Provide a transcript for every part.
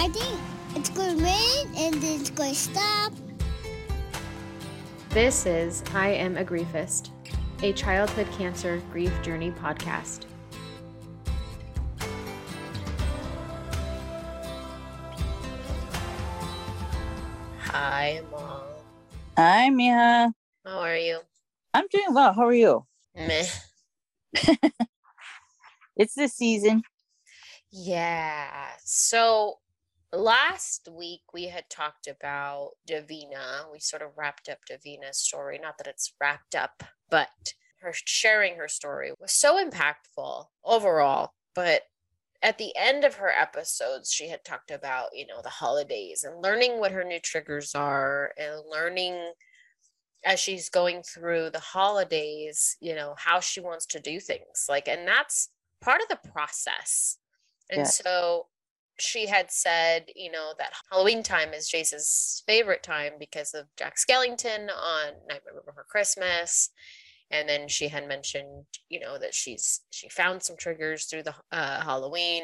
I think it's going to rain and then it's going to stop. This is I Am a Griefist, a childhood cancer grief journey podcast. Hi, Mom. Hi, Mia. How are you? I'm doing well. How are you? Meh. It's the season. Yeah. So last week we had talked about Davina. We sort of wrapped up Davina's story. Not that it's wrapped up, but her sharing her story was so impactful overall. But at the end of her episodes, she had talked about, you know, the holidays and learning what her new triggers are and learning as she's going through the holidays, you know, how she wants to do things. Like, and that's part of the process. And Yeah. so she had said, you know, that Halloween time is Jace's favorite time because of Jack Skellington on Nightmare Before Christmas. And then she had mentioned, you know, that she's she found some triggers through the uh, Halloween.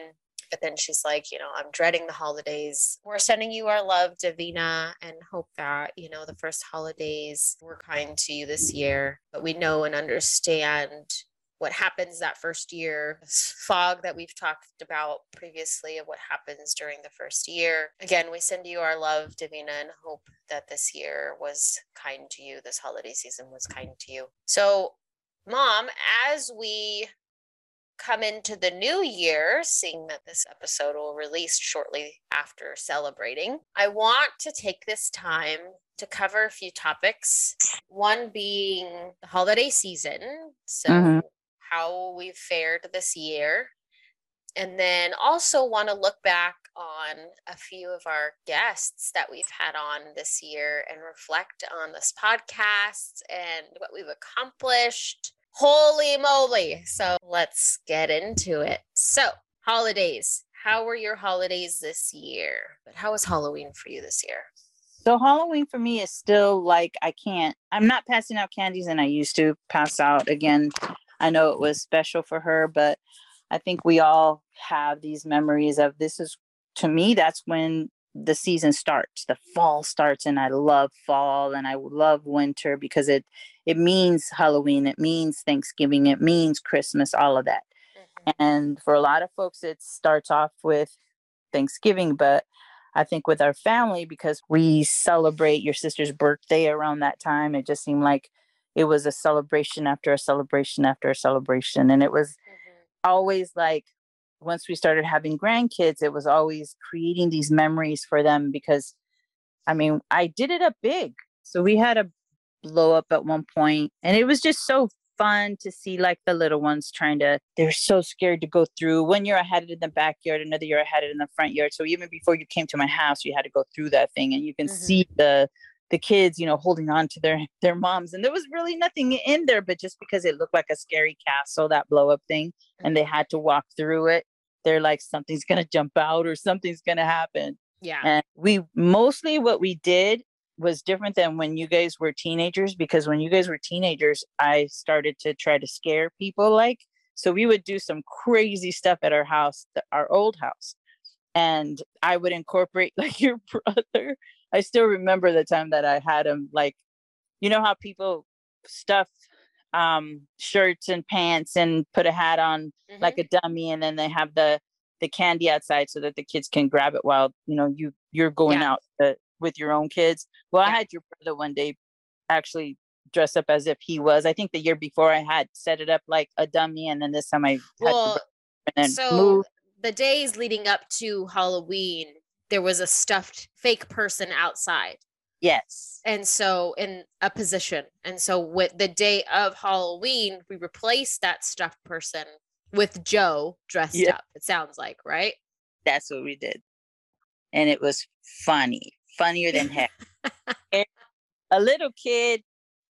But then she's like, you know, I'm dreading the holidays. We're sending you our love, Davina, and hope that, you know, the first holidays were kind to you this year. But we know and understand what happens that first year, fog that we've talked about previously of what happens during the first year. Again, we send you our love, Davina, and hope that this year was kind to you. This holiday season was kind to you. So, Mom, as we come into the new year, seeing that this episode will release shortly after celebrating, I want to take this time to cover a few topics. One being the holiday season. So, Mhm. How we've fared this year. And then also want to look back on a few of our guests that we've had on this year and reflect on this podcast and what we've accomplished. Holy moly. So let's get into it. So, holidays. How were your holidays this year? But how was Halloween for you this year? So Halloween for me is still like I can't. I'm not passing out candies, and I used to pass out again. I know it was special for her, but I think we all have these memories of this is to me. That's when the season starts. The fall starts, and I love fall, and I love winter because it it means Halloween, it means Thanksgiving, it means Christmas, all of that. Mm-hmm. And for a lot of folks, it starts off with Thanksgiving, but I think with our family, because we celebrate your sister's birthday around that time, it just seemed like it was a celebration after a celebration after a celebration. And it was Mhm. always like, once we started having grandkids, it was always creating these memories for them because I mean, I did it up big. So we had a blow up at one point, and it was just so fun to see like the little ones trying to they're so scared to go through one year i had it in the backyard another year i had it in the front yard so even before you came to my house you had to go through that thing and you can Mhm. see the the kids you know holding on to their their moms and there was really nothing in there but just because it looked like a scary castle that blow up thing and they had to walk through it they're like something's gonna jump out or something's gonna happen Yeah. and we mostly what we did was different than when you guys were teenagers because when you guys were teenagers, I started to try to scare people like so we would do some crazy stuff at our house, our old house. And I would incorporate like your brother. I still remember the time that I had him like you know how people stuff um shirts and pants and put a hat on Mhm. like a dummy and then they have the the candy outside so that the kids can grab it while you know you you're going Yeah. out uh, with your own kids well i had your brother one day actually dress up as if he was i think the year before i had set it up like a dummy and then this time i had well, brother and then so the days leading up to Halloween, there was a stuffed fake person outside. yes And so in a position. And so with the day of Halloween, we replaced that stuffed person with Joe dressed Yeah. up. It sounds like, right? that's what we did and it was funny funnier than heck a little kid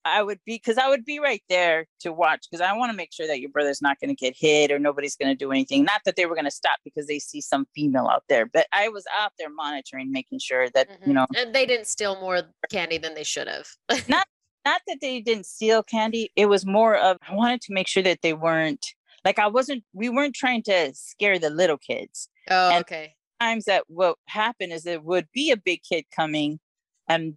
i would be because i would be right there to watch because i want to make sure that your brother's not going to get hit or nobody's going to do anything not that they were going to stop because they see some female out there but i was out there monitoring making sure that you Mhm. know and they didn't steal more candy than they should have. not that they didn't steal candy it was more of i wanted to make sure that they weren't like i wasn't we weren't trying to scare the little kids oh, And- okay. times that what happened is there would be a big kid coming and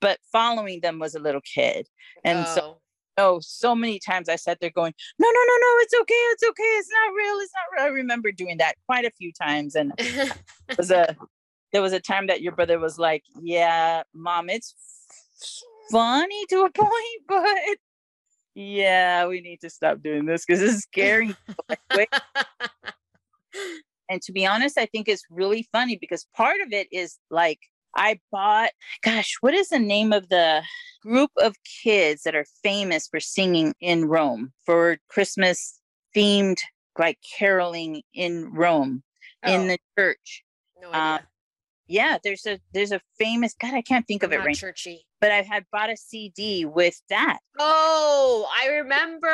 but following them was a little kid. And so Oh. oh so many times i sat there going no no no no it's okay it's okay it's not real it's not real. I remember doing that quite a few times and was a there was a time that your brother was like yeah mom it's funny to a point but yeah we need to stop doing this because it's scary and to be honest i think it's really funny because part of it is like i bought gosh what is the name of the group of kids that are famous for singing in rome for christmas themed like caroling in rome in Oh, the church no uh, idea. yeah there's a there's a famous god i can't think of I'm it right churchy. but i had bought a cd with that Oh, I remember.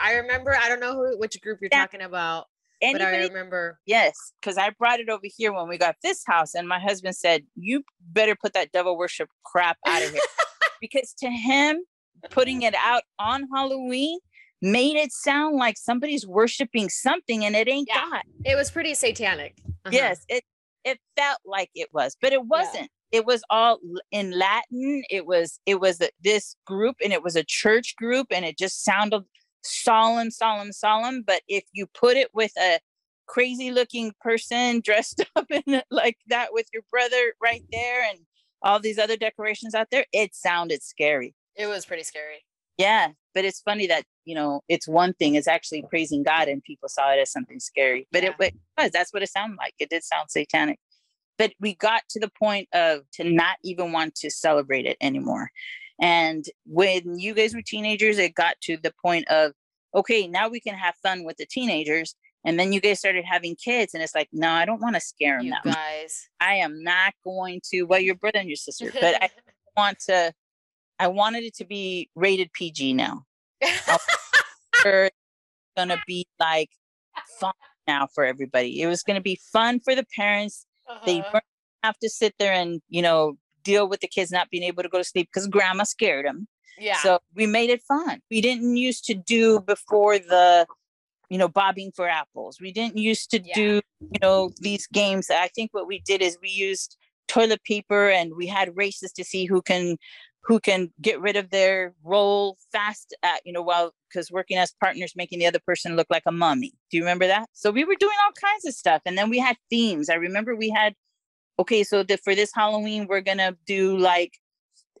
I remember. I don't know who which group you're Yeah. talking about, but I remember. Yes, because I brought it over here when we got this house, and my husband said, "You better put that devil worship crap out of here," because to him, putting it out on Halloween made it sound like somebody's worshiping something, and it ain't Yeah. God. It was pretty satanic. Uh-huh. Yes, it it felt like it was, but it wasn't. It was all in Latin. It was it was this group, and it was a church group, and it just sounded solemn, solemn, solemn. But if you put it with a crazy looking person dressed up in like that with your brother right there, and all these other decorations out there, it sounded scary. It was pretty scary. Yeah, but it's funny that you know it's one thing. It's actually praising God, and people saw it as something scary. But it, it was. That's what it sounded like. It did sound satanic. But we got to the point of to not even want to celebrate it anymore. And when you guys were teenagers, it got to the point of okay, now we can have fun with the teenagers. And then you guys started having kids, and it's like, no, I don't want to scare them You that much. guys. I am not going to. Well, your brother and your sister, but I want to. I wanted it to be rated PG now it's gonna be like fun now for everybody. It was gonna be fun for the parents. They Uh-huh. weren't have to sit there and you know deal with the kids not being able to go to sleep because grandma scared them. yeah. So we made it fun. We didn't used to do before the you know bobbing for apples. We didn't used to Yeah. do you know these games. I think what we did is we used toilet paper and we had races to see who can who can get rid of their roll fast at you know while because working as partners making the other person look like a mummy do you remember that so we were doing all kinds of stuff and then we had themes i remember we had okay so the, for this halloween we're gonna do like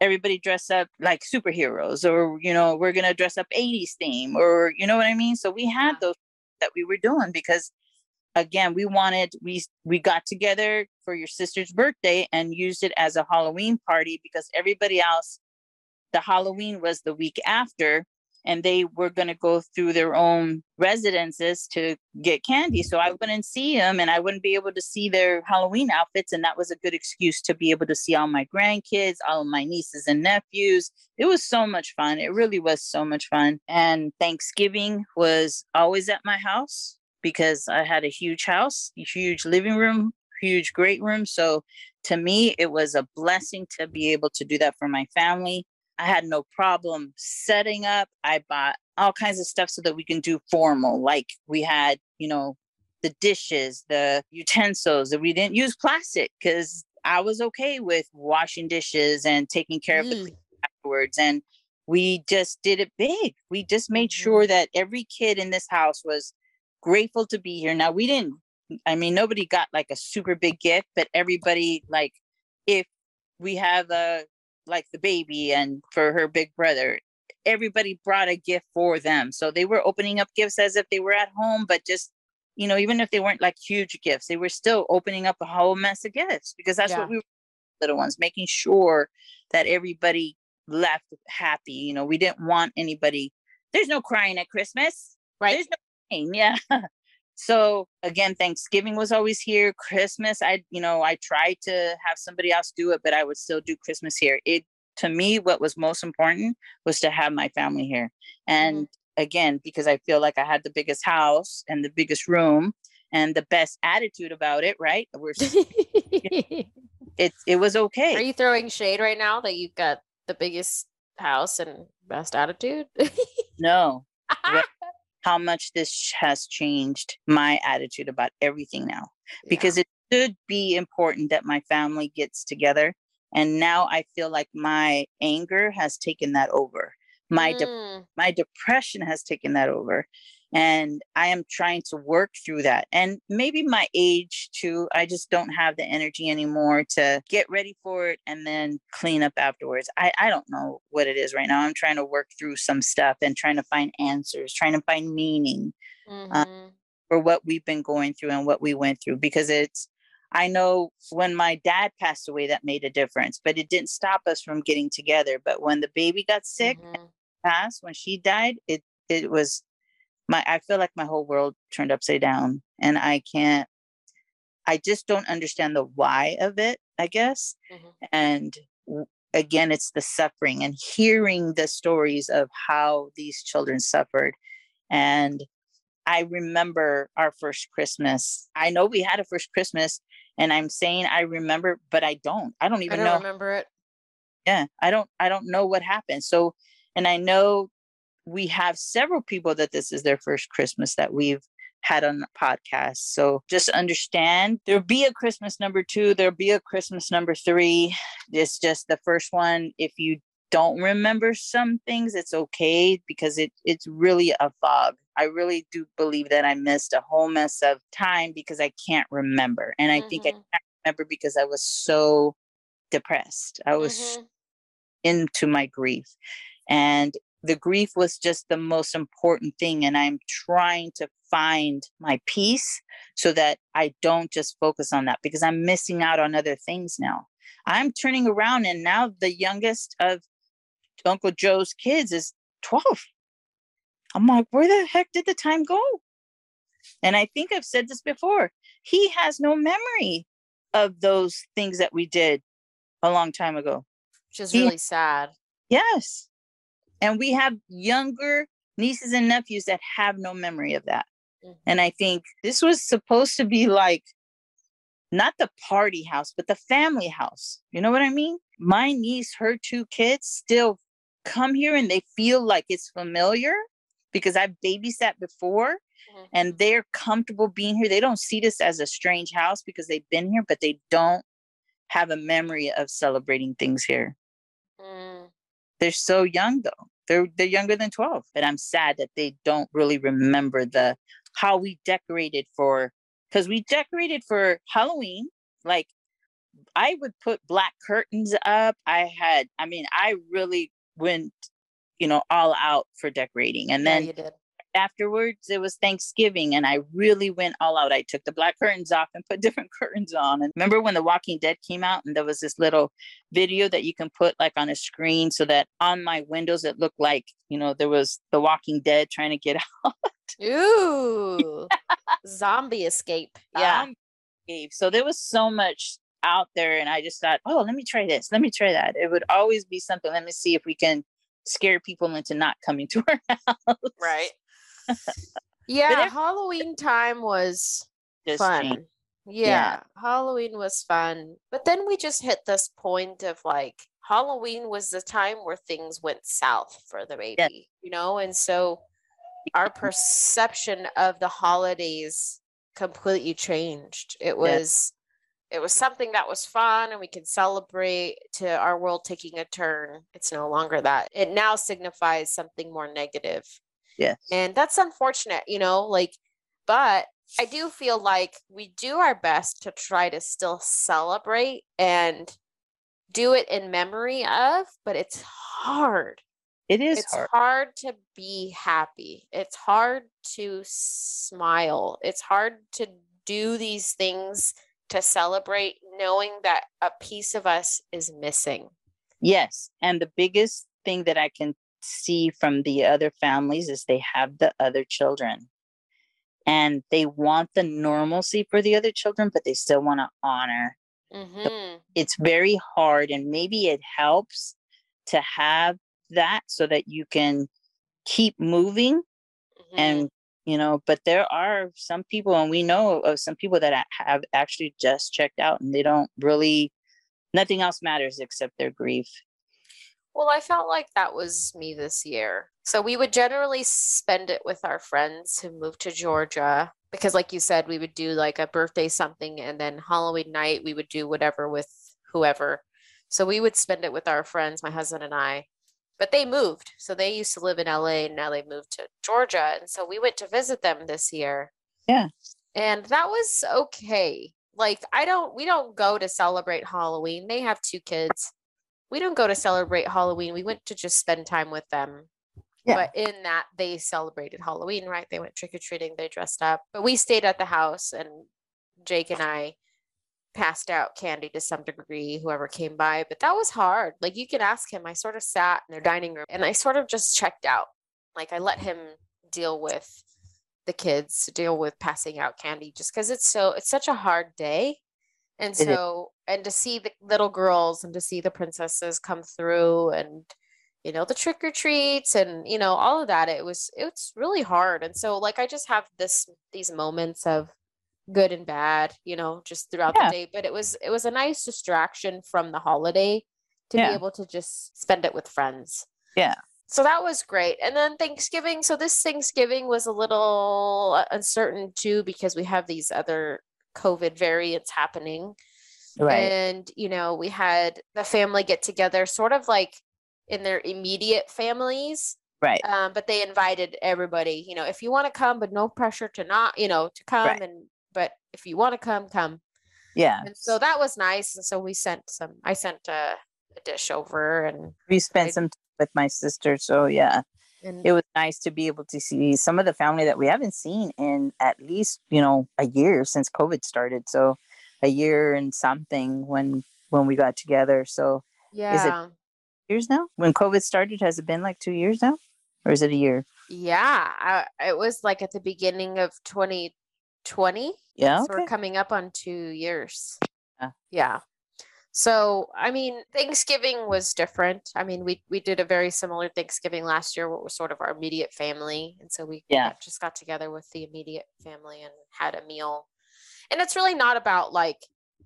everybody dress up like superheroes or you know we're gonna dress up 80s theme or you know what i mean? So we had those that we were doing because again we wanted we we got together for your sister's birthday and used it as a halloween party because everybody else the halloween was the week after and they were going to go through their own residences to get candy so i wouldn't see them and i wouldn't be able to see their halloween outfits and that was a good excuse to be able to see all my grandkids all my nieces and nephews it was so much fun it really was so much fun and thanksgiving was always at my house because I had a huge house, huge living room, huge great room. So to me, it was a blessing to be able to do that for my family. I had no problem setting up. I bought all kinds of stuff so that we can do formal. Like we had, you know, the dishes, the utensils, that we didn't use plastic because I was okay with washing dishes and taking care of the Mm. afterwards. And we just did it big. We just made sure that every kid in this house was grateful to be here. Now we didn't I mean nobody got like a super big gift, but everybody like if we have a like the baby and for her big brother, everybody brought a gift for them. So they were opening up gifts as if they were at home, but just you know, even if they weren't like huge gifts, they were still opening up a whole mess of gifts because that's Yeah. what we were little ones, making sure that everybody left happy. You know, we didn't want anybody. There's no crying at Christmas. Right. There's no crying. Yeah. so again, Thanksgiving was always here. Christmas, I you know, I tried to have somebody else do it, but I would still do Christmas here. It to me, what was most important was to have my family here. Mm-hmm. And again, because I feel like I had the biggest house and the biggest room and the best attitude about it, right? We're it it was okay. Are you throwing shade right now that you've got the biggest house and best attitude? no. How much this has changed my attitude about everything now because it should be important that my family gets together. And now I feel like my anger has taken that over. My de- Mm, my depression has taken that over. And I am trying to work through that. And maybe my age too, I just don't have the energy anymore to get ready for it and then clean up afterwards. I, I don't know what it is right now. I'm trying to work through some stuff and trying to find answers, trying to find meaning mhm. for what we've been going through and what we went through because it's I know when my dad passed away that made a difference, but it didn't stop us from getting together. But when the baby got sick and Mhm. passed, when she died, it it was my I feel like my whole world turned upside down and I can't I just don't understand the why of it, I guess. Mhm. And again, it's the suffering and hearing the stories of how these children suffered. And I remember our first Christmas. I know we had a first Christmas, and I'm saying I remember, but I don't. I don't I even don't know. remember it. Yeah, I don't. I don't know what happened. So, and I know we have several people that this is their first Christmas that we've had on the podcast. So just understand there'll be a Christmas number two, there'll be a Christmas number three. It's just the first one. If you don't remember some things, it's okay because it it's really a fog. I really do believe that I missed a whole mess of time because I can't remember. And I think I Mhm. can't remember because I was so depressed. I was Mhm. into my grief. And the grief was just the most important thing. And I'm trying to find my peace so that I don't just focus on that because I'm missing out on other things now. I'm turning around and now the youngest of Uncle Joe's kids is 12. I'm like, where the heck did the time go? And I think I've said this before. He has no memory of those things that we did a long time ago. Which is He- really sad. Yes. And we have younger nieces and nephews that have no memory of that. Mhm. And I think this was supposed to be like not the party house, but the family house. You know what I mean? My niece, her two kids still come here and they feel like it's familiar because I've babysat before Mhm. and they're comfortable being here. They don't see this as a strange house because they've been here, but they don't have a memory of celebrating things here they're so young though. They're they're younger than 12. But I'm sad that they don't really remember the how we decorated for because we decorated for Halloween. Like I would put black curtains up. I had, I mean, I really went, you know, all out for decorating. And yeah, then. Afterwards it was Thanksgiving and I really went all out. I took the black curtains off and put different curtains on. And remember when The Walking Dead came out and there was this little video that you can put like on a screen so that on my windows it looked like, you know, there was The Walking Dead trying to get out. Ooh, zombie escape. Yeah. Um, Eve. So there was so much out there and I just thought, oh, let me try this. Let me try that. It would always be something. Let me see if we can scare people into not coming to our house. right. Yeah, ev- Halloween time was Just fun. Yeah, Yeah. Halloween was fun. But then we just hit this point of like Halloween was the time where things went south for the baby, you know? And so our perception of the holidays completely changed. It was it was something that was fun and we could celebrate to our world taking a turn. It's no longer that. It now signifies something more negative. Yes. And that's unfortunate, you know, like, but I do feel like we do our best to try to still celebrate and do it in memory of, but it's hard. It is it's hard. hard to be happy. It's hard to smile. It's hard to do these things to celebrate knowing that a piece of us is missing. Yes. And the biggest thing that I can see from the other families is they have the other children and they want the normalcy for the other children, but they still want to honor. hmm It's very hard, and maybe it helps to have that so that you can keep moving Mm-hmm. and you know but there are some people and we know of some people that have actually just checked out and they don't really nothing else matters except their grief Well, I felt like that was me this year. So we would generally spend it with our friends who moved to Georgia. because like you said we would do like a birthday something and then halloween night we would do whatever with whoever so we would spend it with our friends my husband and i but they moved so they used to live in la and now they moved to georgia and so we went to visit them this year Yeah. and that was okay like i don't we don't go to celebrate halloween they have two kids we don't go to celebrate halloween we went to just spend time with them. Yeah. but in that they celebrated halloween right? They went trick-or-treating they dressed up. But we stayed at the house and jake and i passed out candy to some degree whoever came by. But that was hard. Like you can ask him. I sort of sat in their dining room and i sort of just checked out. Like i let him deal with the kids deal with passing out candy just because it's so it's such a hard day and so and to see the little girls and to see the princesses come through and you know the trick or treats and you know all of that it was it's really hard and so like i just have this these moments of good and bad you know just throughout Yeah. the day but it was it was a nice distraction from the holiday to Yeah. be able to just spend it with friends Yeah. so that was great and then thanksgiving so this thanksgiving was a little uh, uncertain too because we have these other covid variants happening Right. and you know we had the family get together sort of like in their immediate families right. um, but they invited everybody you know if you want to come but no pressure to not you know to come Right. and but if you want to come come Yeah. and so that was nice and so we sent some i sent a, a dish over and we spent I- some time with my sister. So yeah, and it was nice to be able to see some of the family that we haven't seen in at least, you know, a year since COVID started. So a year and something when when we got together. So yeah years now? When COVID started, has it been like two years now? Or is it a year? yeah I, it was like at the beginning of 2020 Yeah. So Okay. we're coming up on two years. Yeah. Yeah. So I mean, Thanksgiving was different. I mean, we we did a very similar Thanksgiving last year, what was sort of our immediate family, and so we Yeah. just got together with the immediate family and had a meal. And it's really not about like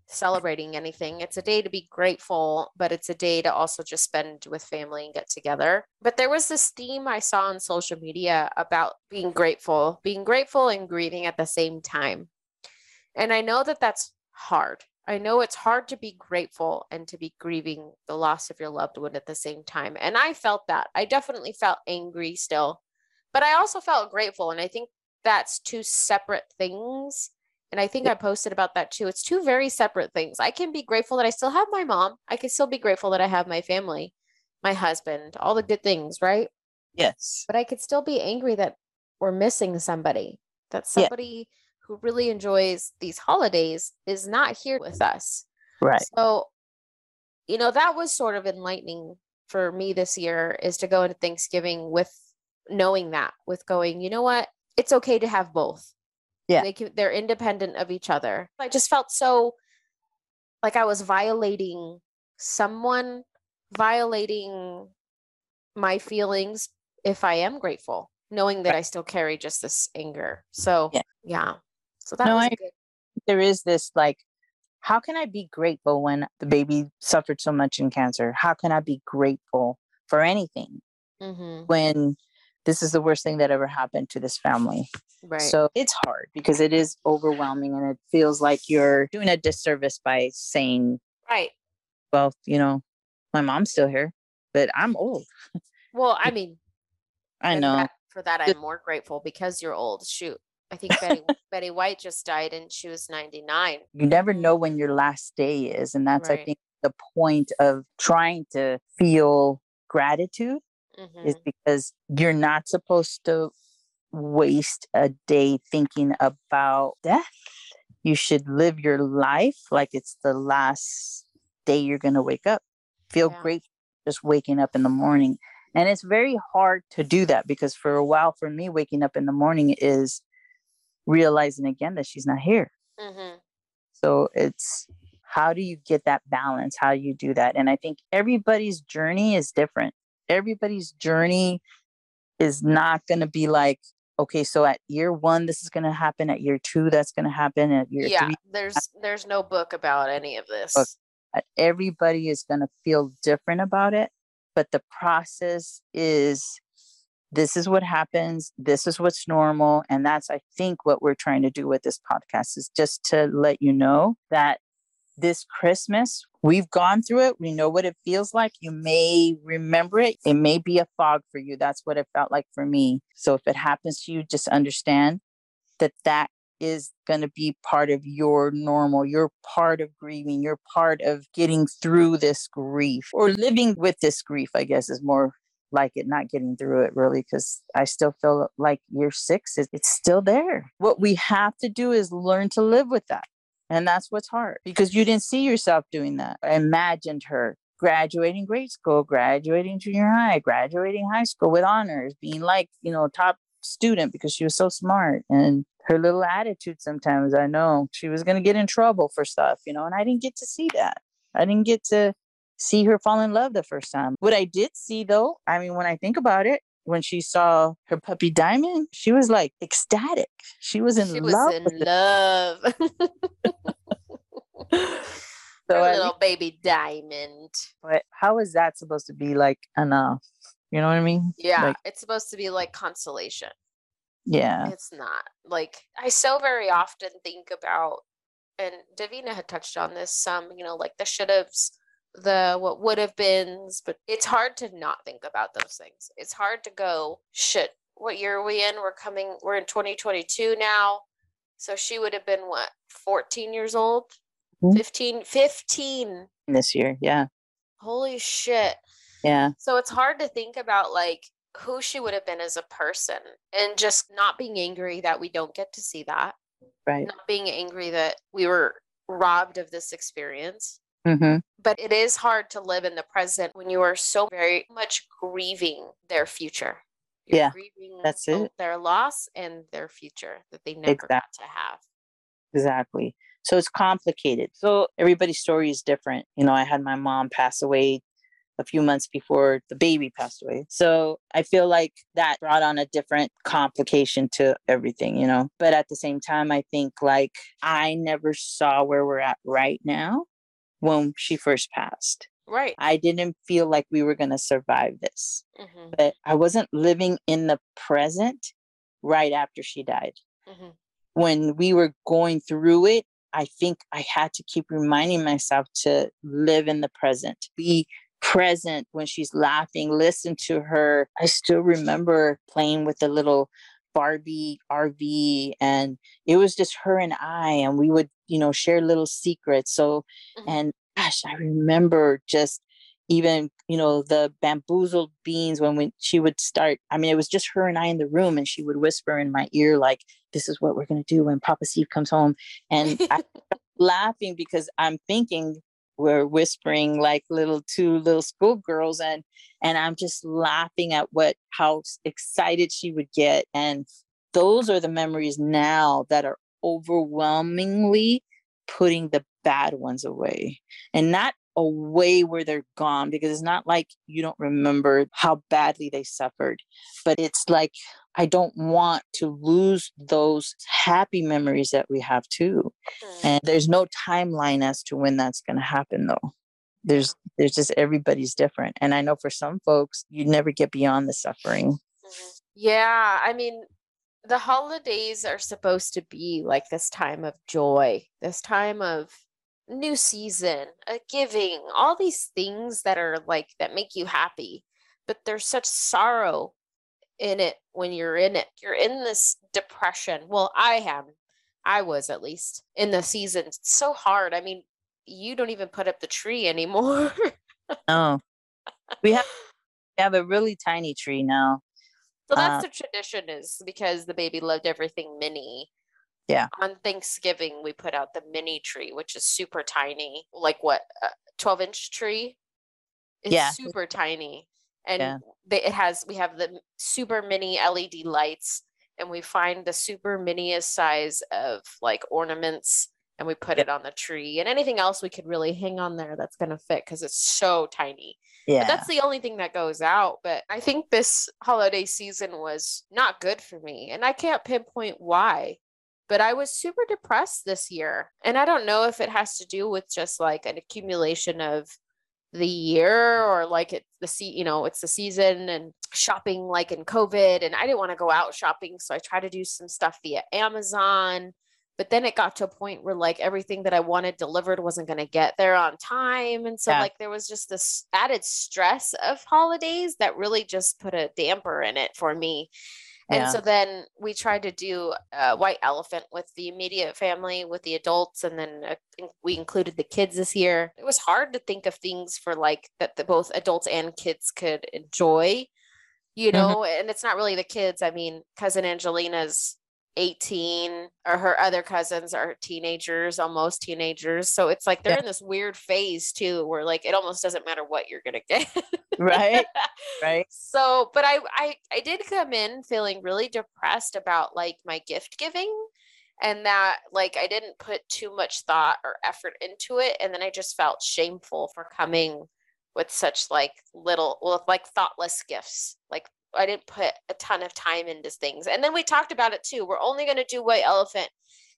celebrating anything. It's a day to be grateful, but it's a day to also just spend with family and get together. But there was this theme I saw on social media about being grateful, being grateful and grieving at the same time. And I know that that's hard. I know it's hard to be grateful and to be grieving the loss of your loved one at the same time. And I felt that. I definitely felt angry still, but I also felt grateful. And I think that's two separate things. And I think I posted about that too. It's two very separate things. I can be grateful that I still have my mom. I can still be grateful that I have my family, my husband, all the good things, right? Yes. but I could still be angry that we're missing somebody, that Yeah. Who really enjoys these holidays is not here with us. Right. So, you know, that was sort of enlightening for me this year is to go into Thanksgiving with knowing that, with going, you know what? It's okay to have both. Yeah. They can, they're independent of each other. I just felt so like I was violating someone, violating my feelings if I am grateful, knowing that I still carry just this anger. So, Yeah. yeah. So that No, I-. There is this like, how can I be grateful when the baby suffered so much in cancer? How can I be grateful for anything mhm, when this is the worst thing that ever happened to this family? Right. So it's hard because it is overwhelming and it feels like you're doing a disservice by saying, right. well, you know, my mom's still here, but I'm old. Well, I mean, I know. that- for that, I'm more grateful because you're old. Shoot. I think Betty Betty White just died and she was 99. You never know when your last day is. And that's, I think, the point of trying to feel gratitude Mhm, is because you're not supposed to waste a day thinking about death. You should live your life like it's the last day you're going to wake up. Feel Yeah. great just waking up in the morning. And it's very hard to do that because for a while, for me, waking up in the morning is realizing again that she's not here. mhm, So it's how do you get that balance? How do you do that? And I think everybody's journey is different. Everybody's journey is not going to be like, okay, so at year one, this is going to happen. At year two, that's going to happen. At year Yeah. three, There's there's no book about any of this. uh, everybody is going to feel different about it. But the process is this is what happens this is what's normal and that's i think what we're trying to do with this podcast is just to let you know that this christmas we've gone through it we know what it feels like you may remember it it may be a fog for you that's what it felt like for me so if it happens to you just understand that that is going to be part of your normal. You're part of grieving. You're part of getting through this grief or living with this grief, I guess, is more like it, not getting through it really, because I still feel like year six is it's still there. What we have to do is learn to live with that. And that's what's hard because you didn't see yourself doing that. I imagined her graduating grade school, graduating junior high, graduating high school with honors, being like, you know, top student because she was so smart and her little attitude sometimes i know she was going to get in trouble for stuff you know and i didn't get to see that i didn't get to see her fall in love the first time. What i did see though i mean when i think about it when she saw her puppy diamond she was like ecstatic. She was in she love was in love. So Her little baby diamond. But how is that supposed to be like enough? You know what i mean? Yeah Like- it's supposed to be like consolation. Yeah. It's not. Like i so very often think about and davina had touched on this some you know like the should haves the what would have been, but it's hard to not think about those things. It's hard to go shit what year are we in? We're coming we're in 2022 now. So she would have been what 14 years old? Mhm. 15 15 this year yeah. Holy shit. Yeah. So it's hard to think about like who she would have been as a person and just not being angry that we don't get to see that. right. Not being angry that we were robbed of this experience. Mm-hmm. But it is hard to live in the present when you are so very much grieving their future. You're Yeah, grieving that's it. Their loss and their future that they never got to have. Exactly. So it's complicated. So everybody's story is different. You know, I had my mom pass away a few months before the baby passed away. So I feel like that brought on a different complication to everything, you know. But at the same time, I think like I never saw where we're at right now when she first passed. Right. I didn't feel like we were going to survive this, hmm but I wasn't living in the present right after she died hmm when we were going through it, I think I had to keep reminding myself to live in the present, be present when she's laughing, listen to her. I still remember playing with the little Barbie RV, and it was just her and I, and we would, you know, share little secrets. So, Mhm. and gosh, I remember just even you know the bamboozled beans when we, she would start i mean it was just her and i in the room and she would whisper in my ear like this is what we're going to do when papa steve comes home and i laughing because i'm thinking we're whispering like little two little schoolgirls and and i'm just laughing at what how excited she would get and those are the memories now that are overwhelmingly putting the bad ones away. And not away where they're gone because it's not like you don't remember how badly they suffered but it's like i don't want to lose those happy memories that we have too. Mm. and there's no timeline as to when that's going to happen though. There's there's just everybody's different. And i know for some folks you never get beyond the suffering. Mhm. Yeah, I mean, the holidays are supposed to be like this time of joy, this time of new season, a giving, all these things that are like that make you happy. But there's such sorrow in it when you're in it. You're in this depression. Well, I am. I was at least in the season. It's so hard. I mean, you don't even put up the tree anymore. oh we have we have a really tiny tree now So that's Uh, the tradition is because the baby loved everything mini. Yeah. On Thanksgiving, we put out the mini tree, which is super tiny, like what, a 12 inch tree? It's Yeah. super tiny. And Yeah. they, it has, we have the super mini LED lights and we find the super miniest size of like ornaments and we put it on the tree and anything else we could really hang on there that's going to fit because it's so tiny. yeah But that's the only thing that goes out. But I think this holiday season was not good for me. And I can't pinpoint why. But I was super depressed this year. And I don't know if it has to do with just like an accumulation of the year or like it the sea you know it's the season and shopping like in covid and i didn't want to go out shopping so i tried to do some stuff via amazon but then it got to a point where like everything that i wanted delivered wasn't going to get there on time and so Yeah. like there was just this added stress of holidays that really just put a damper in it for me and Yeah. so then we tried to do a white elephant with the immediate family, with the adults, and then uh, we included the kids this year. It was hard to think of things for like that the both adults and kids could enjoy, you Mhm. know. And it's not really the kids. I mean, cousin Angelina's 18, or her other cousins are teenagers, almost teenagers. So it's like they're Yeah. in this weird phase too, where like it almost doesn't matter what you're gonna get. Right. Right. So, but I, I, I did come in feeling really depressed about like my gift giving and that like I didn't put too much thought or effort into it. And then I just felt shameful for coming with such like little, well, like thoughtless gifts. Like I didn't put a ton of time into things. And then we talked about it too. We're only going to do white elephant.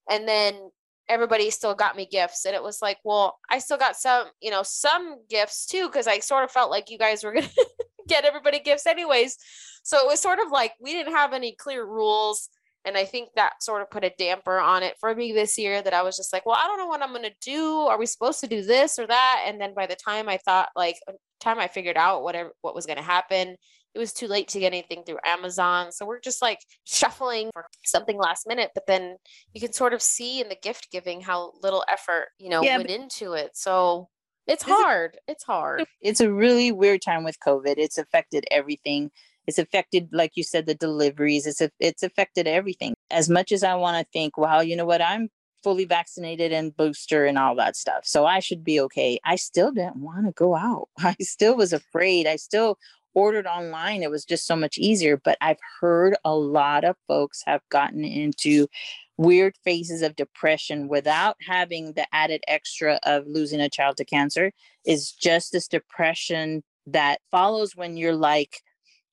And then everybody still got me gifts and it was like well i still got some you know some gifts too because i sort of felt like you guys were gonna get everybody gifts anyways so it was sort of like we didn't have any clear rules and i think that sort of put a damper on it for me this year that i was just like well i don't know what i'm gonna do are we supposed to do this or that and then by the time i thought like uh, time i figured out whatever what was gonna happen it was too late to get anything through amazon so we're just like shuffling for something last minute but then you can sort of see in the gift giving how little effort you know Yeah, went into it so it's hard it's hard It's a really weird time with COVID. It's affected everything. It's affected, like you said, the deliveries. It's a, it's affected everything. As much as I want to think, wow, you know what? I'm fully vaccinated and booster and all that stuff, so I should be okay. I still didn't want to go out. I still was afraid. I still ordered online. It was just so much easier. But I've heard a lot of folks have gotten into weird phases of depression without having the added extra of losing a child to cancer is just this depression that follows when you're like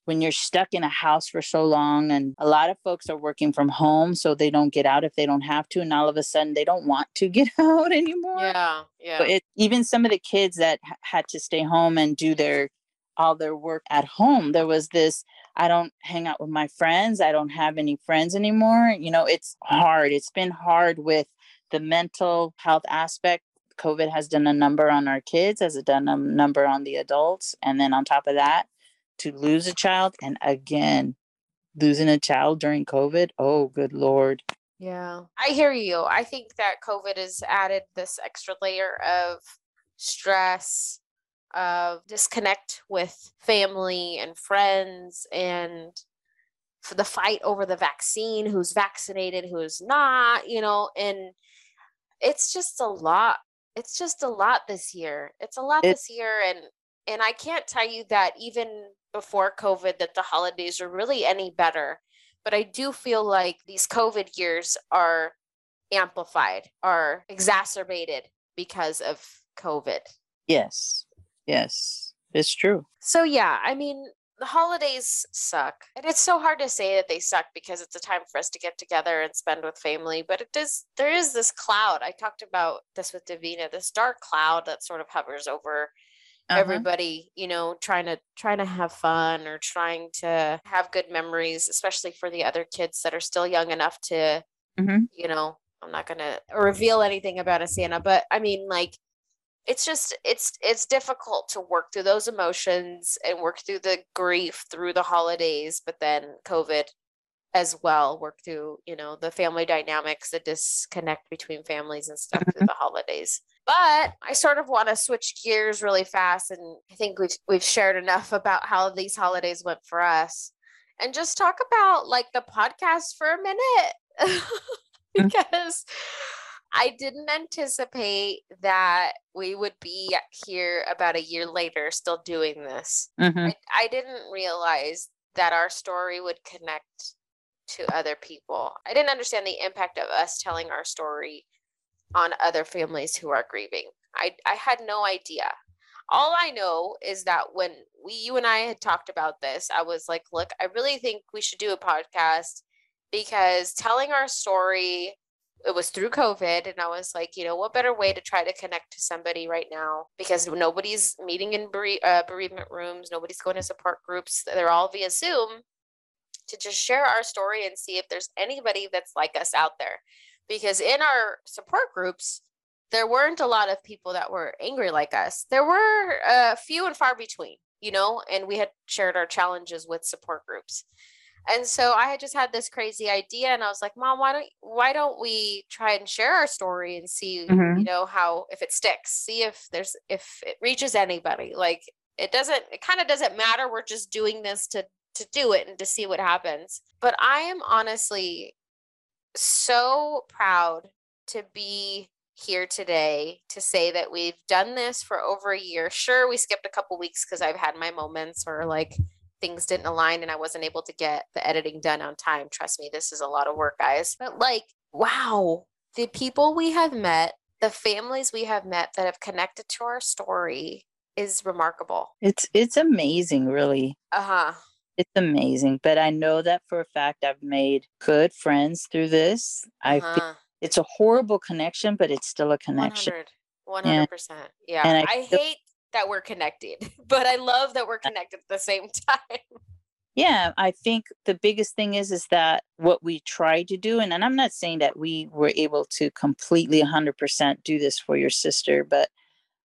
when you're stuck in a house for so long and a lot of folks are working from home so they don't get out if they don't have to and all of a sudden they don't want to get out anymore yeah yeah but it, even some of the kids that had to stay home and do their all their work at home. There was this i don't hang out with my friends i don't have any friends anymore. You know it's mm. hard it's been hard with the mental health aspect. Covid has done a number on our kids has it done a number on the adults and then on top of that to lose a child and again losing a child during covid oh good lord. Yeah, I hear you. I think that COVID has added this extra layer of stress, of disconnect with family and friends, and for the fight over the vaccine who's vaccinated, who's not, you know, and it's just a lot. It's just a lot this year. It's a lot It- this year and and I can't tell you that even before COVID that the holidays are really any better but I do feel like these COVID years are amplified, are exacerbated because of COVID. yes yes it's true So, yeah, I mean, the holidays suck. And it's so hard to say that they suck because it's a time for us to get together and spend with family. But it does, there is this cloud. I talked about this with Davina, this dark cloud that sort of hovers over Uh-huh. everybody you know trying to trying to have fun or trying to have good memories especially for the other kids that are still young enough to Mhm. you know i'm not gonna reveal anything about a santa but i mean like it's just it's it's difficult to work through those emotions and work through the grief through the holidays but then covid as well work through you know the family dynamics the disconnect between families and stuff through mm-hmm. the holidays. But i sort of want to switch gears really fast and i think we've we've shared enough about how these holidays went for us and just talk about like the podcast for a minute. Mm-hmm. Because I didn't anticipate that we would be here about a year later still doing this. Mhm. I, I didn't realize that our story would connect to other people. I didn't understand the impact of us telling our story on other families who are grieving. I, I had no idea. All I know is that when we you and I had talked about this, I was like, look, I really think we should do a podcast because telling our story it was through COVID, and I was like, you know, what better way to try to connect to somebody right now because nobody's meeting in bere- uh, bereavement rooms, nobody's going to support groups, they're all via Zoom to just share our story and see if there's anybody that's like us out there. Because in our support groups, there weren't a lot of people that were angry like us. There were a uh, few and far between, you know, and we had shared our challenges with support groups. And so I had just had this crazy idea and I was like, "Mom, why don't why don't we try and share our story and see, Mhm. you know, how if it sticks, see if there's if it reaches anybody. Like it doesn't it kind of doesn't matter. We're just doing this to to do it and to see what happens. But I am honestly so proud to be here today to say that we've done this for over a year. Sure, we skipped a couple weeks because I've had my moments where like things didn't align and I wasn't able to get the editing done on time. Trust me, this is a lot of work, guys. But like, wow, the people we have met, the families we have met that have connected to our story is remarkable. It's it's amazing, really. Uh huh. It's amazing. But I know that for a fact I've made good friends through this. I Uh-huh. it's a horrible connection, but it's still a connection. 100 100%. Yeah. and I I, feel- hate that we're connected, but I love that we're connected at the same time. Yeah, I think the biggest thing is is that what we try to do, and, and I'm not saying that we were able to completely 100% do this for your sister, but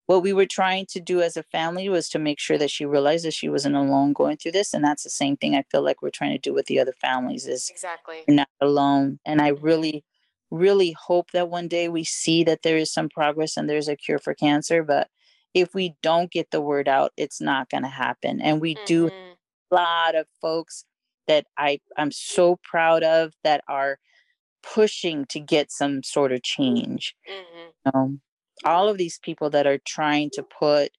what we were trying to do as a family was to make sure that she realized that she wasn't alone going through this, and that's the same thing I feel like we're trying to do with the other families is Exactly. not alone. And I really, really hope that one day we see that there is some progress and there's a cure for cancer, but if we don't get the word out, it's not going to happen. And we do a lot of folks that I I'm so proud of that are pushing to get some sort of change. Mhm. Um, all of these people that are trying to put,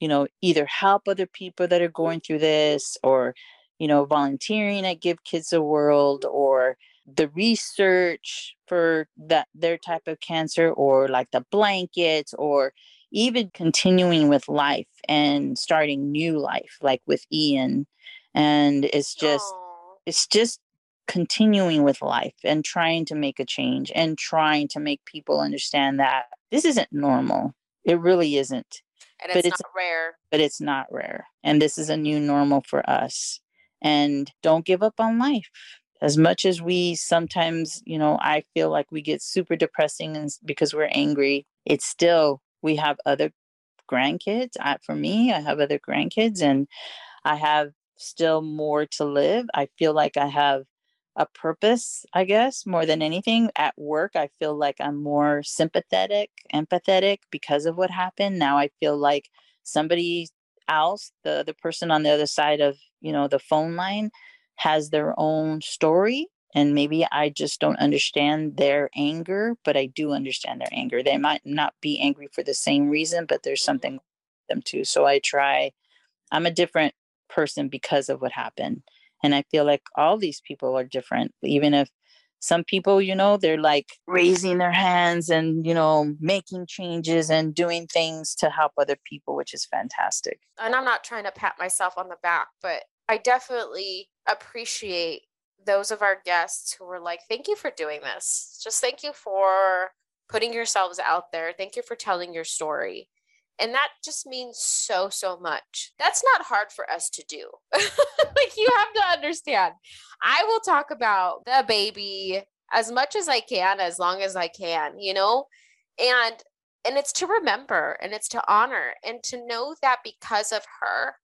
you know, either help other people that are going through this, or you know, volunteering at Give Kids a World, or the research for that their type of cancer, or like the blankets, or even continuing with life and starting new life, like with Ian. And it's just Aw. it's just continuing with life and trying to make a change and trying to make people understand that this isn't normal. It really isn't, and but it's, rare. but it's not rare. And this is a new normal for us. And don't give up on life. As much as we sometimes, you know, I feel like we get super depressing and because we're angry, it's still, we have other grandkids. I, for me, I have other grandkids and I have still more to live. I feel like I have a purpose, I guess, more than anything. At work, I feel like I'm more sympathetic, empathetic because of what happened. Now I feel like somebody else, the the person on the other side of, you know, the phone line has their own story and maybe I just don't understand their anger, but I do understand their anger. They might not be angry for the same reason, but there's Mhm. something with them too. So I try I'm a different person because of what happened. And I feel like all these people are different, even if some people, you know, they're like raising their hands and, you know, making changes and doing things to help other people, which is fantastic. and I'm not trying to pat myself on the back, but I definitely appreciate those of our guests who were like, thank you for doing this. Just thank you for putting yourselves out there. Thank you for telling your story. And that just means so, so much. That's not hard for us to do. like, you have to understand. I will talk about the baby as much as I can, as long as I can, you know? And and it's to remember and it's to honor and to know that because of her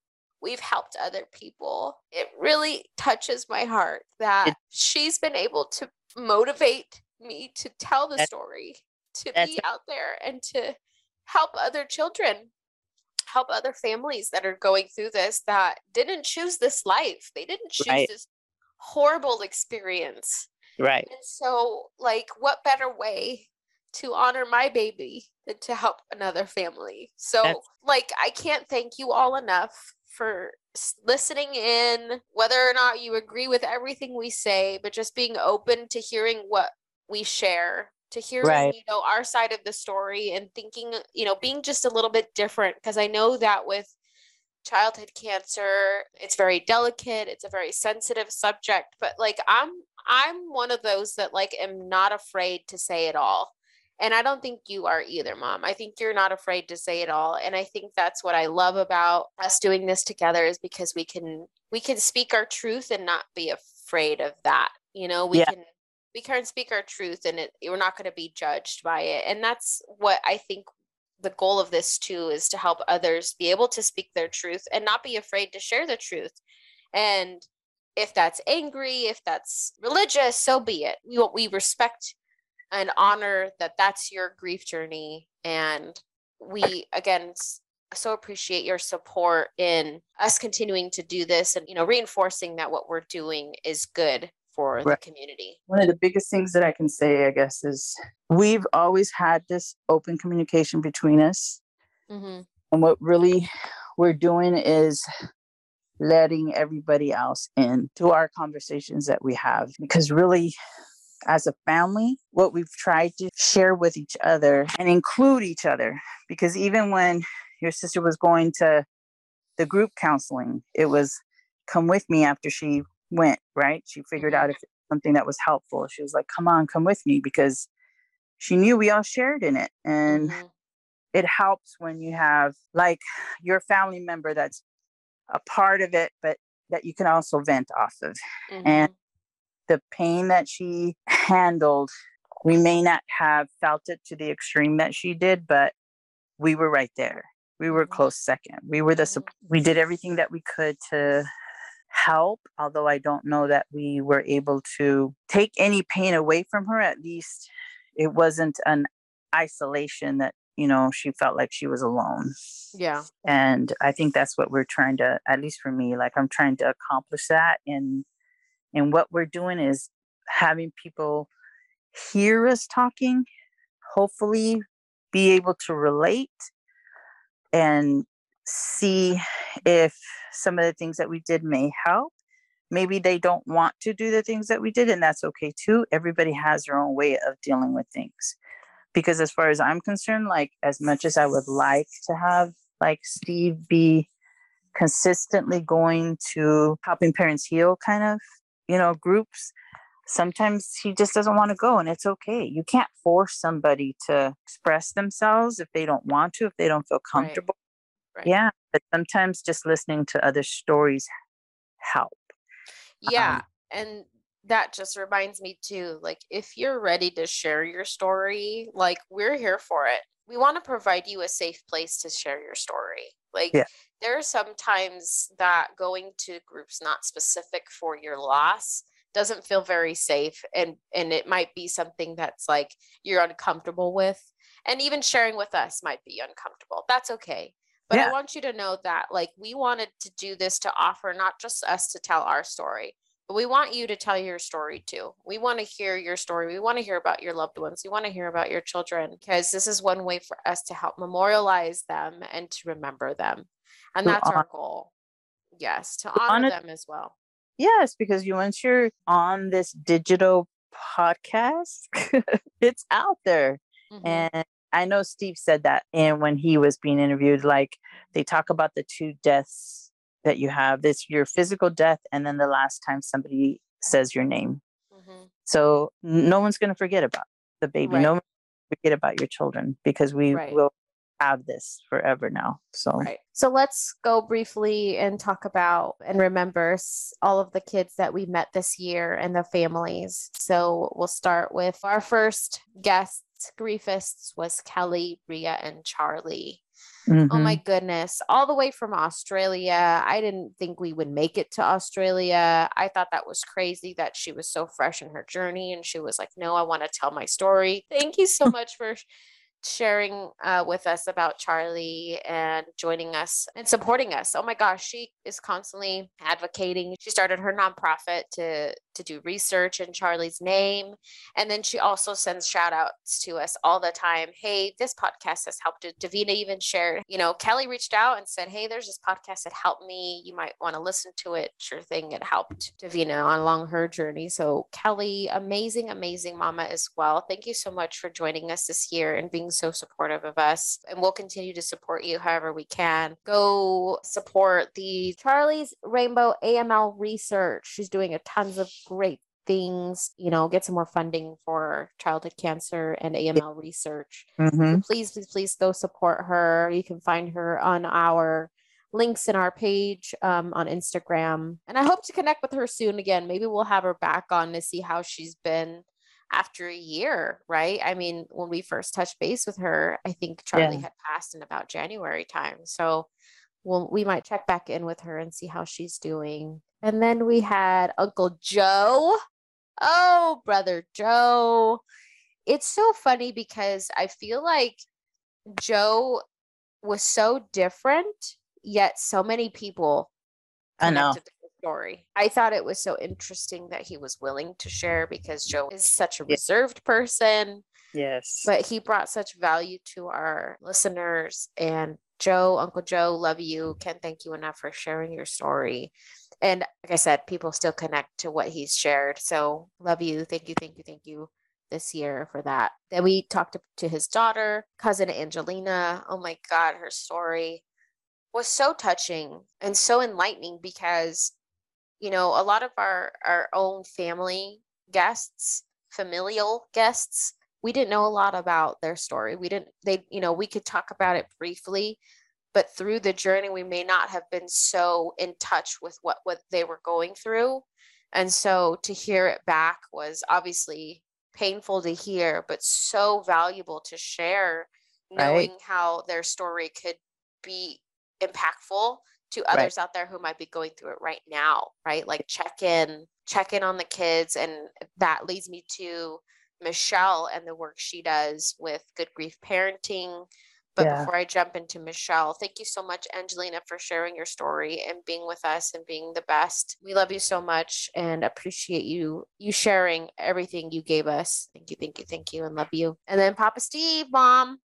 we've helped other people it really touches my heart that she's been able to motivate me to tell the story to be out there and to help other children help other families that are going through this that didn't choose this life they didn't choose Right. this horrible experience Right. and so, like, what better way to honor my baby than to help another family? So, That's- like, I can't thank you all enough for listening in, whether or not you agree with everything we say, but just being open to hearing what we share, to hearing, Right. you know, our side of the story and thinking, you know, being just a little bit different. Because I know that with childhood cancer it's very delicate it's a very sensitive subject but like i'm i'm one of those that like am not afraid to say it all and i don't think you are either mom. I think you're not afraid to say it all and i think that's what i love about us doing this together is because we can we can speak our truth and not be afraid of that you know? We Yeah. can we can speak our truth and it, we're not going to be judged by it and that's what i think the goal of this too is to help others be able to speak their truth and not be afraid to share the truth and if that's angry if that's religious so be it. We we respect and honor that that's your grief journey and we again so appreciate your support in us continuing to do this and you know reinforcing that what we're doing is good for the community one of the biggest things that I can say, I guess, is we've always had this open communication between us. mm-hmm. And what really we're doing is letting everybody else in to our conversations that we have. Because really, as a family, what we've tried to share with each other and include each other. Because even when your sister was going to the group counseling, it was come with me after she went, right? She figured out if something that was helpful. She was like, come on, come with me because she knew we all shared in it. And Mhm. it helps when you have like your family member that's a part of it, but that you can also vent off of. And Mhm. The pain that she handled, we may not have felt it to the extreme that she did, but we were right there. We were Mhm. close second. We were the Mhm. we did everything that we could to help, although I don't know that we were able to take any pain away from her. At least it wasn't an isolation that, you know, she felt like she was alone yeah and i think that's what we're trying to at least for me like i'm trying to accomplish that and and what we're doing is having people hear us talking hopefully be able to relate and see if some of the things that we did may help. Maybe they don't want to do the things that we did and that's okay too. Everybody has their own way of dealing with things. Because as far as i'm concerned like as much as i would like to have like steve be consistently going to helping parents heal kind of you know groups sometimes he just doesn't want to go and it's okay you can't force somebody to express themselves if they don't want to if they don't feel Right. comfortable Right. yeah but sometimes just listening to other stories help Yeah. Um, and that just reminds me too, like if you're ready to share your story, like we're here for it. We want to provide you a safe place to share your story. Like Yeah. there are some times that going to groups not specific for your loss doesn't feel very safe and and it might be something that's like you're uncomfortable with and even sharing with us might be uncomfortable. That's okay. But I want you to know that like we wanted to do this to offer not just us to tell our story, but we want you to tell your story too. We want to hear your story. We want to hear about your loved ones. We want to hear about your children because this is one way for us to help memorialize them and to remember them. And To that's our goal. Yes, to To honor honor- them as well. Yes, because you once you're on this digital podcast, it's out there. Mhm. And I know Steve said that and when he was being interviewed, like they talk about the two deaths that you have. It's your physical death and then the last time somebody says your name. Mhm. So no one's gonna forget about the baby. Right. No one will forget about your children because we Right. will have this forever now. So Right. So let's go briefly and talk about and remember all of the kids that we met this year and the families. So we'll start with our first guests, griefists, was Kelly, Ria, and Charlie. Oh mhm. my goodness, all the way from Australia. I didn't think we would make it to Australia. I thought that was crazy that she was so fresh in her journey and she was like, No, I want to tell my story. Thank you so much for sharing uh, with us about Charlie and joining us and supporting us. Oh my gosh, she is constantly advocating. She started her nonprofit to to do research in Charlie's name. And then she also sends shout outs to us all the time. Hey, this podcast has helped. Davina even shared, you know, Kelly reached out and said, Hey, there's this podcast that helped me. You might want to listen to it. Sure thing. It helped Davina on along her journey. So, Kelly, amazing, amazing mama as well. Thank you so much for joining us this year and being so supportive of us. And we'll continue to support you however we can. Go support the Charlie's Rainbow AML research. She's doing a tons of great things, you know, get some more funding for childhood cancer and AML research. Mm-hmm. So please, please, please go support her. You can find her on our links in our page um, on Instagram. And I hope to connect with her soon again. Maybe we'll have her back on to see how she's been after a year, right? I mean, when we first touched base with her, I think Charlie Yeah. had passed in about January time. So we'll, we might check back in with her and see how she's doing. And then we had Uncle Joe. Oh, brother Joe. It's so funny because I feel like Joe was so different, yet so many people I know. connected to the story. I thought it was so interesting that he was willing to share because Joe is such a reserved person, Yes. but he brought such value to our listeners. And Joe, Uncle Joe, love you. Can't thank you enough for sharing your story. And like I said, people still connect to what he's shared. So love you. Thank you. Thank you. Thank you this year for that. Then we talked to- to his daughter, cousin Angelina. Oh my God, her story was so touching and so enlightening because, you know, a lot of our, our own family guests, familial guests, we didn't know a lot about their story. We didn't, they, you know, we could talk about it briefly, but through the journey, we may not have been so in touch with what, what they were going through. And so to hear it back was obviously painful to hear, but so valuable to share, Right. knowing how their story could be impactful to Right. others out there who might be going through it right now, right? Like check in, check in on the kids. And that leads me to Michelle and the work she does with Good Grief Parenting. But Yeah. before I jump into Michelle, thank you so much, Angelina, for sharing your story and being with us and being the best. We love you so much and appreciate you you sharing everything you gave us. Thank you, thank you, thank you, and love you. And then Papa Steve, Mom.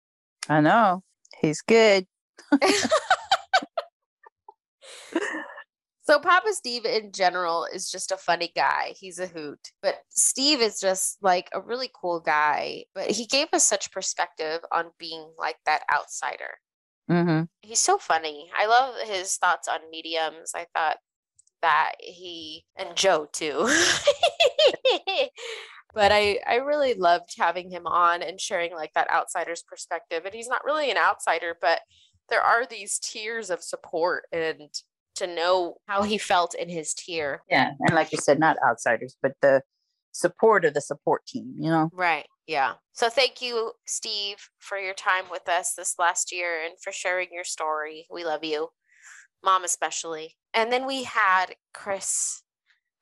I know. He's good. So Papa Steve in general is just a funny guy. He's a hoot. But Steve is just like a really cool guy. But he gave us such perspective on being like that outsider. Mm-hmm. He's so funny. I love his thoughts on mediums. I thought that he and Joe too. but I I really loved having him on and sharing like that outsider's perspective. And he's not really an outsider, but there are these tiers of support and to know how he felt in his tier. Yeah. And like you said, not outsiders, but the support of the support team, you know? Right. Yeah. So thank you, Steve, for your time with us this last year and for sharing your story. We love you, mom especially. And then we had Chris,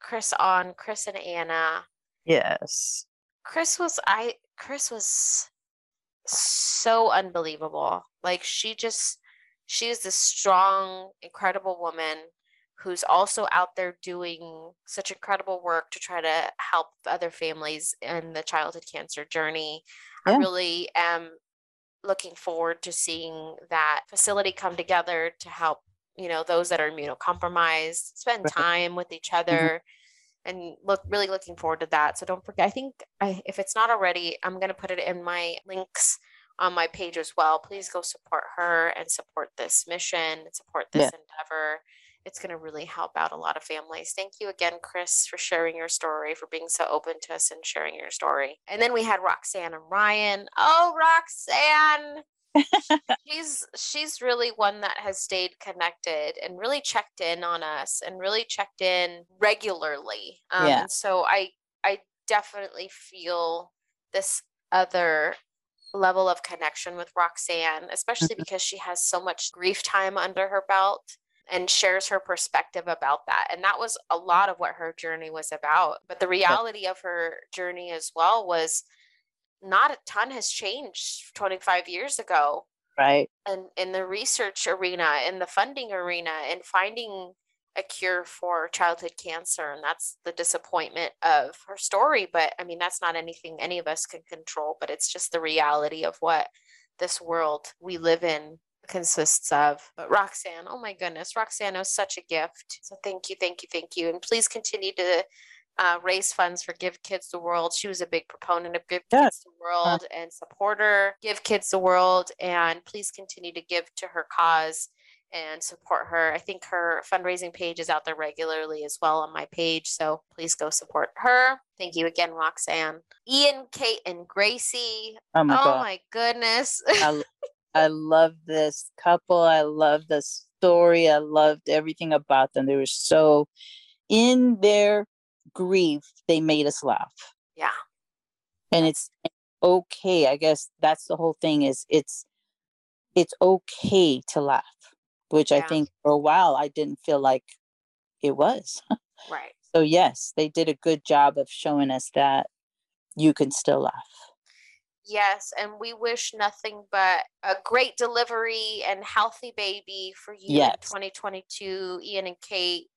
Chris on, Chris and Anna. Yes. Chris was I Chris was so unbelievable. Like she just she is this strong, incredible woman who's also out there doing such incredible work to try to help other families in the childhood cancer journey. I really am looking forward to seeing that facility come together to help, you know, those that are immunocompromised, spend Right. time with each mm-hmm. other and look really looking forward to that. So don't forget, I think I, if it's not already, I'm going to put it in my links on my page as well. Please go support her and support this mission and support this Yeah. endeavor. It's going to really help out a lot of families. Thank you again, Chris, for sharing your story, for being so open to us and sharing your story. And then we had Roxanne and Ryan. Oh, Roxanne she's she's really one that has stayed connected and really checked in on us and really checked in regularly um, Yeah. and so i i definitely feel this other level of connection with roxanne especially Mhm. because she has so much grief time under her belt and shares her perspective about that and that was a lot of what her journey was about but the reality of her journey as well was not a ton has changed 25 years ago Right. and in the research arena in the funding arena and finding a cure for childhood cancer and that's the disappointment of her story but i mean that's not anything any of us can control but it's just the reality of what this world we live in consists of but roxanne oh my goodness roxanne was such a gift so thank you thank you thank you and please continue to uh, raise funds for Give Kids the World. She was a big proponent of Give Yeah. Kids the World and supporter. Give Kids the World, and please continue to give to her cause and support her. I think her fundraising page is out there regularly as well on my page, so please go support her. Thank you again, Roxanne. Ian, Kate, and Gracie. Oh my oh my goodness. I, I love this couple. I love the story. I loved everything about them. They were so in their grief, they made us laugh. yeah. And it's okay. I guess that's the whole thing is it's it's okay to laugh, which I think for a while I didn't feel like it was. Right. So yes, they did a good job of showing us that you can still laugh. Yes, and we wish nothing but a great delivery and healthy baby for you in 2022, Ian and Kate.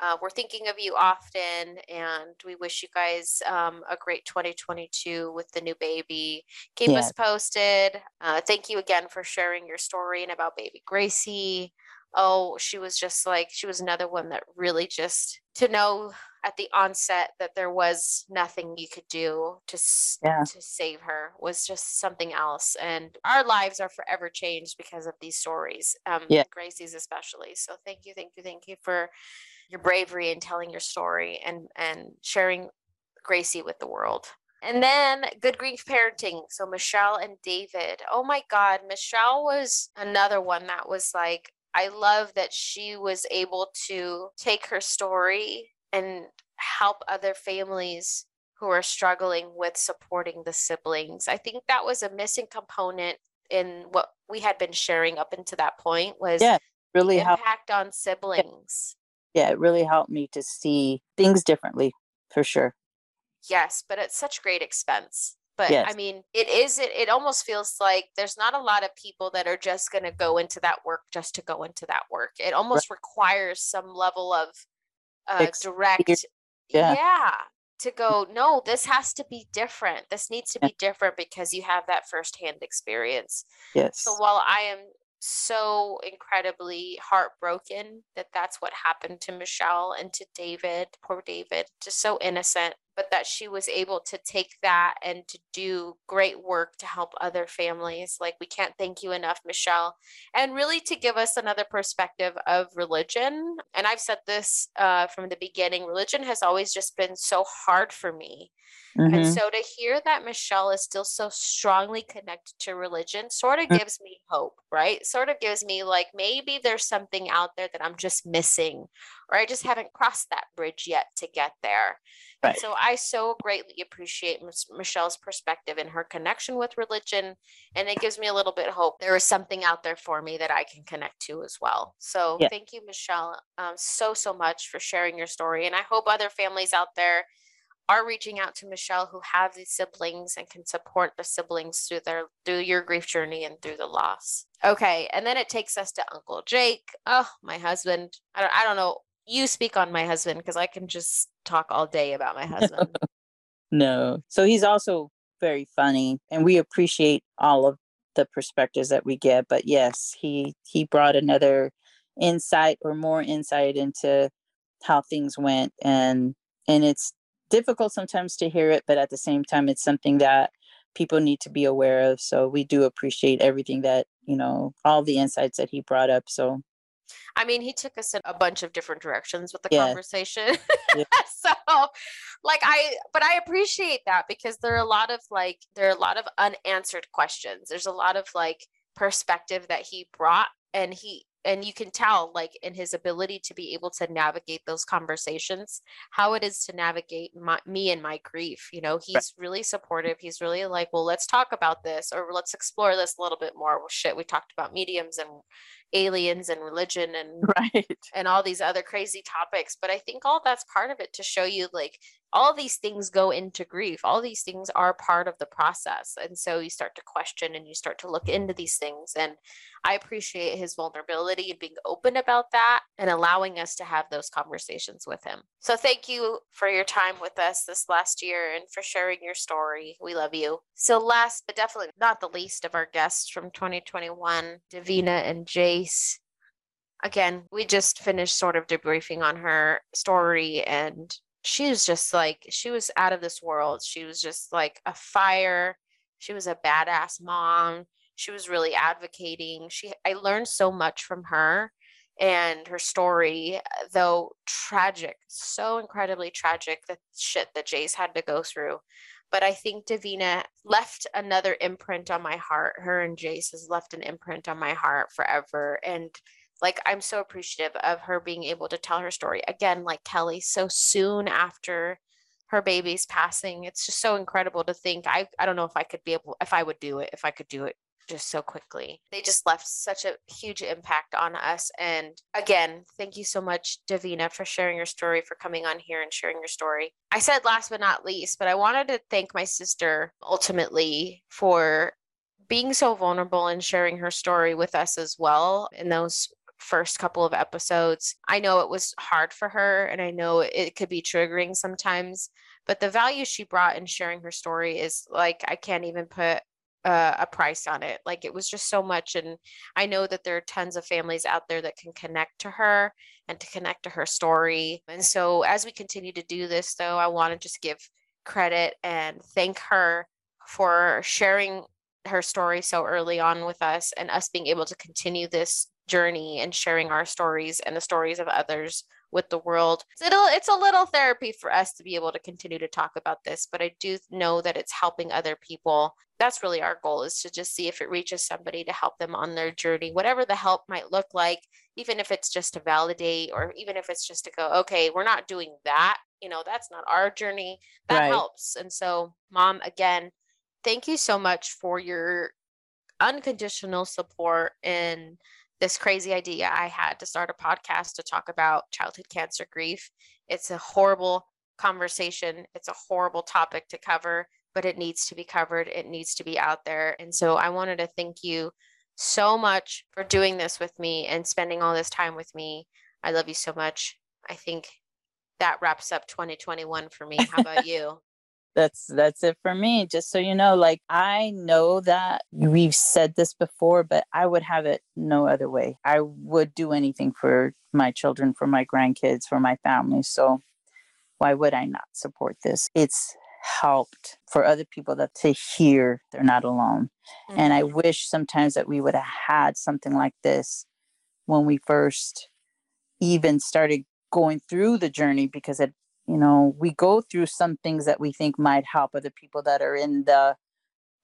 Uh, we're thinking of you often, and we wish you guys um, a great 2022 with the new baby. Keep us posted. Uh, thank you again for sharing your story and about baby Gracie. Oh, she was just like, she was another one that really just to know at the onset that there was nothing you could do to Yeah. to save her was just something else and our lives are forever changed because of these stories um Yeah. gracie's especially so thank you thank you thank you for your bravery in telling your story and and sharing gracie with the world and then good grief parenting so michelle and david oh my god michelle was another one that was like i love that she was able to take her story and help other families who are struggling with supporting the siblings. I think that was a missing component in what we had been sharing up until that point was Yeah, Really helped impact on siblings. Yeah, it really helped me to see things differently for sure. Yes, but at such great expense. But I mean, it is it, it almost feels like there's not a lot of people that are just going to go into that work just to go into that work. It almost requires some level of uh, direct yeah. yeah to go no this has to be different this needs to be different because you have that firsthand experience Yes. so while i am so incredibly heartbroken that that's what happened to michelle and to david poor david just so innocent but that she was able to take that and to do great work to help other families like we can't thank you enough michelle and really to give us another perspective of religion. And I've said this uh, from the beginning religion has always just been so hard for me. And Mhm. so to hear that Michelle is still so strongly connected to religion sort of Mm. gives me hope, right? Sort of gives me like maybe there's something out there that I'm just missing, or I just haven't crossed that bridge yet to get there. And Right. so I so greatly appreciate Miss- Michelle's perspective and her connection with religion and it gives me a little bit of hope. There is something out there for me that I can connect to as well. So Yeah. thank you, Michelle, um, so so much for sharing your story, and I hope other families out there are reaching out to Michelle who have these siblings and can support the siblings through their through your grief journey and through the loss. Okay, and then it takes us to Uncle Jake. Oh, my husband. I don't I don't know. You speak on my husband because I can just talk all day about my husband. No. So he's also very funny and we appreciate all of the perspectives that we get. But yes, he he brought another insight or more insight into how things went and and it's difficult sometimes to hear it, but at the same time it's something that people need to be aware of. So we do appreciate everything that, you know, all the insights that he brought up. So I mean, he took us in a bunch of different directions with the Yes. conversation. Yeah. so, like, I, but I appreciate that because there are a lot of like, there are a lot of unanswered questions. There's a lot of like perspective that he brought, and he, and you can tell like in his ability to be able to navigate those conversations, how it is to navigate my, me and my grief. You know, he's really supportive. He's really like, well, let's talk about this or let's explore this a little bit more. Well, shit, we talked about mediums and aliens and religion and right. and all these other crazy topics but i think all that's part of it to show you like all these things go into grief. All these things are part of the process. And so you start to question and you start to look into these things. And I appreciate his vulnerability and being open about that and allowing us to have those conversations with him. So thank you for your time with us this last year and for sharing your story. We love you. So, last but definitely not the least of our guests from 2021, Davina and Jace again, we just finished sort of debriefing on her story and she was just like she was out of this world. She was just like a fire. She was a badass mom. She was really advocating. She I learned so much from her and her story, though tragic, so incredibly tragic, the shit that Jace had to go through. But I think Davina left another imprint on my heart. Her and Jace has left an imprint on my heart forever. And like i'm so appreciative of her being able to tell her story again like kelly so soon after her baby's passing it's just so incredible to think i i don't know if i could be able if i would do it if i could do it just so quickly they just left such a huge impact on us and again thank you so much davina for sharing your story for coming on here and sharing your story i said last but not least but i wanted to thank my sister ultimately for being so vulnerable and sharing her story with us as well in those first couple of episodes. I know it was hard for her and I know it could be triggering sometimes, but the value she brought in sharing her story is like, I can't even put uh, a price on it. Like it was just so much. And I know that there are tons of families out there that can connect to her and to connect to her story. And so as we continue to do this, though, I want to just give credit and thank her for sharing her story so early on with us and us being able to continue this journey and sharing our stories and the stories of others with the world. It'll, it's a little therapy for us to be able to continue to talk about this, but I do know that it's helping other people. That's really our goal is to just see if it reaches somebody to help them on their journey, whatever the help might look like, even if it's just to validate or even if it's just to go, okay, we're not doing that. You know, that's not our journey. That right. helps. And so, mom, again, thank you so much for your unconditional support and this crazy idea I had to start a podcast to talk about childhood cancer grief. It's a horrible conversation, it's a horrible topic to cover, but it needs to be covered, it needs to be out there. And so I wanted to thank you so much for doing this with me and spending all this time with me. I love you so much. I think that wraps up 2021 for me. How about you? That's that's it for me just so you know like i know that we've said this before but i would have it no other way i would do anything for my children for my grandkids for my family so why would i not support this it's helped for other people that to hear they're not alone mm-hmm. and i mm-hmm. wish sometimes that we would have had something like this when we first even started going through the journey because it you know we go through some things that we think might help other people that are in the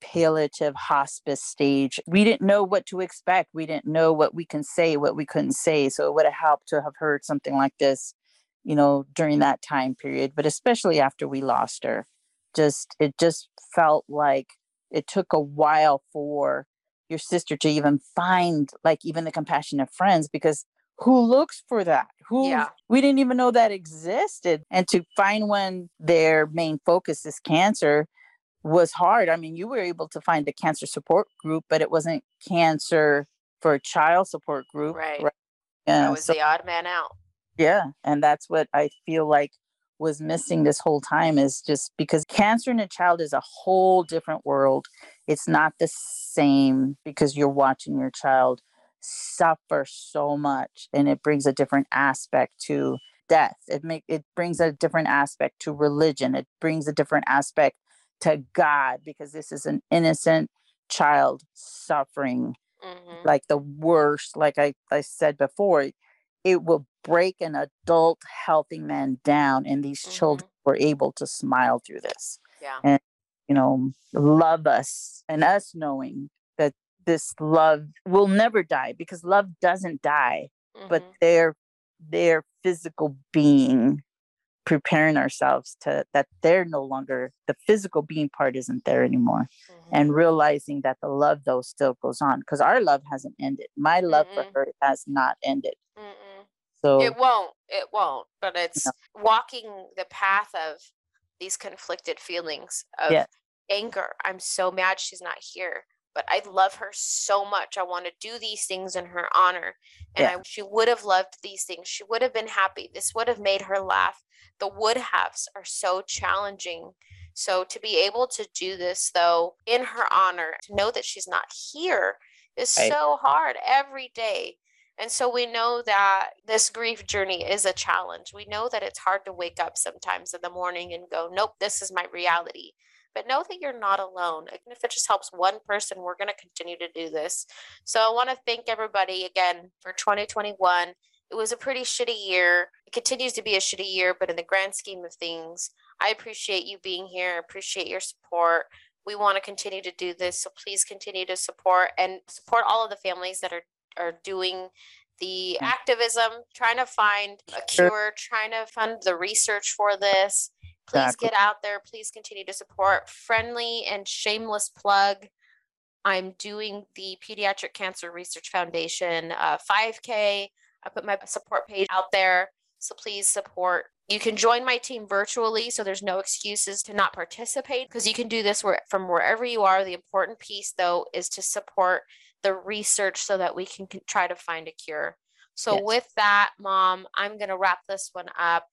palliative hospice stage. We didn't know what to expect. We didn't know what we can say what we couldn't say. So it would have helped to have heard something like this you know during that time period but especially after we lost her. Just it just felt like it took a while for your sister to even find like even the compassionate friends because who looks for that who yeah. we didn't even know that existed. And to find when their main focus is cancer was hard. I mean you were able to find a cancer support group but it wasn't cancer for a child support group right, right? Yeah, that was so, the odd man out. Yeah and that's what i feel like was missing this whole time is just because cancer in a child is a whole different world. It's not the same because you're watching your child suffer so much and it brings a different aspect to death it make it brings a different aspect to religion it brings a different aspect to god because this is an innocent child suffering mm-hmm. like the worst like I, I said before it will break an adult healthy man down and these mm-hmm. children were able to smile through this yeah and you know love us and us knowing this love will never die because love doesn't die mm-hmm. but their their physical being preparing ourselves to that they're no longer the physical being part isn't there anymore mm-hmm. and realizing that the love though still goes on because our love hasn't ended my love mm for her has not ended Mm-mm. so it won't it won't but it's no. walking the path of these conflicted feelings of Yeah. anger. I'm so mad she's not here, but I love her so much. I want to do these things in her honor. And Yeah. I, she would have loved these things. She would have been happy. This would have made her laugh. The would haves are so challenging. So to be able to do this, though, in her honor, to know that she's not here is Right. so hard every day. And so we know that this grief journey is a challenge. We know that it's hard to wake up sometimes in the morning and go, nope, this is my reality. But know that you're not alone. Even if it just helps one person, we're going to continue to do this. So I want to thank everybody again for 2021. It was a pretty shitty year. It continues to be a shitty year, but in the grand scheme of things, I appreciate you being here. appreciate your support. We want to continue to do this. So please continue to support and support all of the families that are, are doing the Mm. activism, trying to find a cure, trying to fund the research for this. Please Exactly. get out there. Please continue to support. Friendly and shameless plug. I'm doing the Pediatric Cancer Research Foundation uh, 5K. I put my support page out there. So please support. You can join my team virtually, so there's no excuses to not participate because you can do this where, from wherever you are. The important piece, though, is to support the research so that we can, can try to find a cure. So, Yes. with that, mom, I'm going to wrap this one up.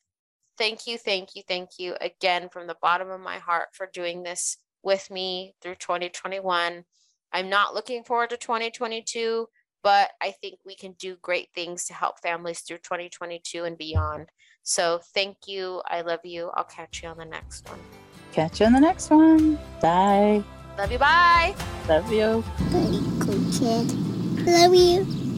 Thank you, thank you, thank you again from the bottom of my heart for doing this with me through 2021. I'm not looking forward to 2022, but I think we can do great things to help families through 2022 and beyond. So thank you. I love you. I'll catch you on the next one. Catch you on the next one. Bye. Love you. Bye. Love you. Very good kid. Love you.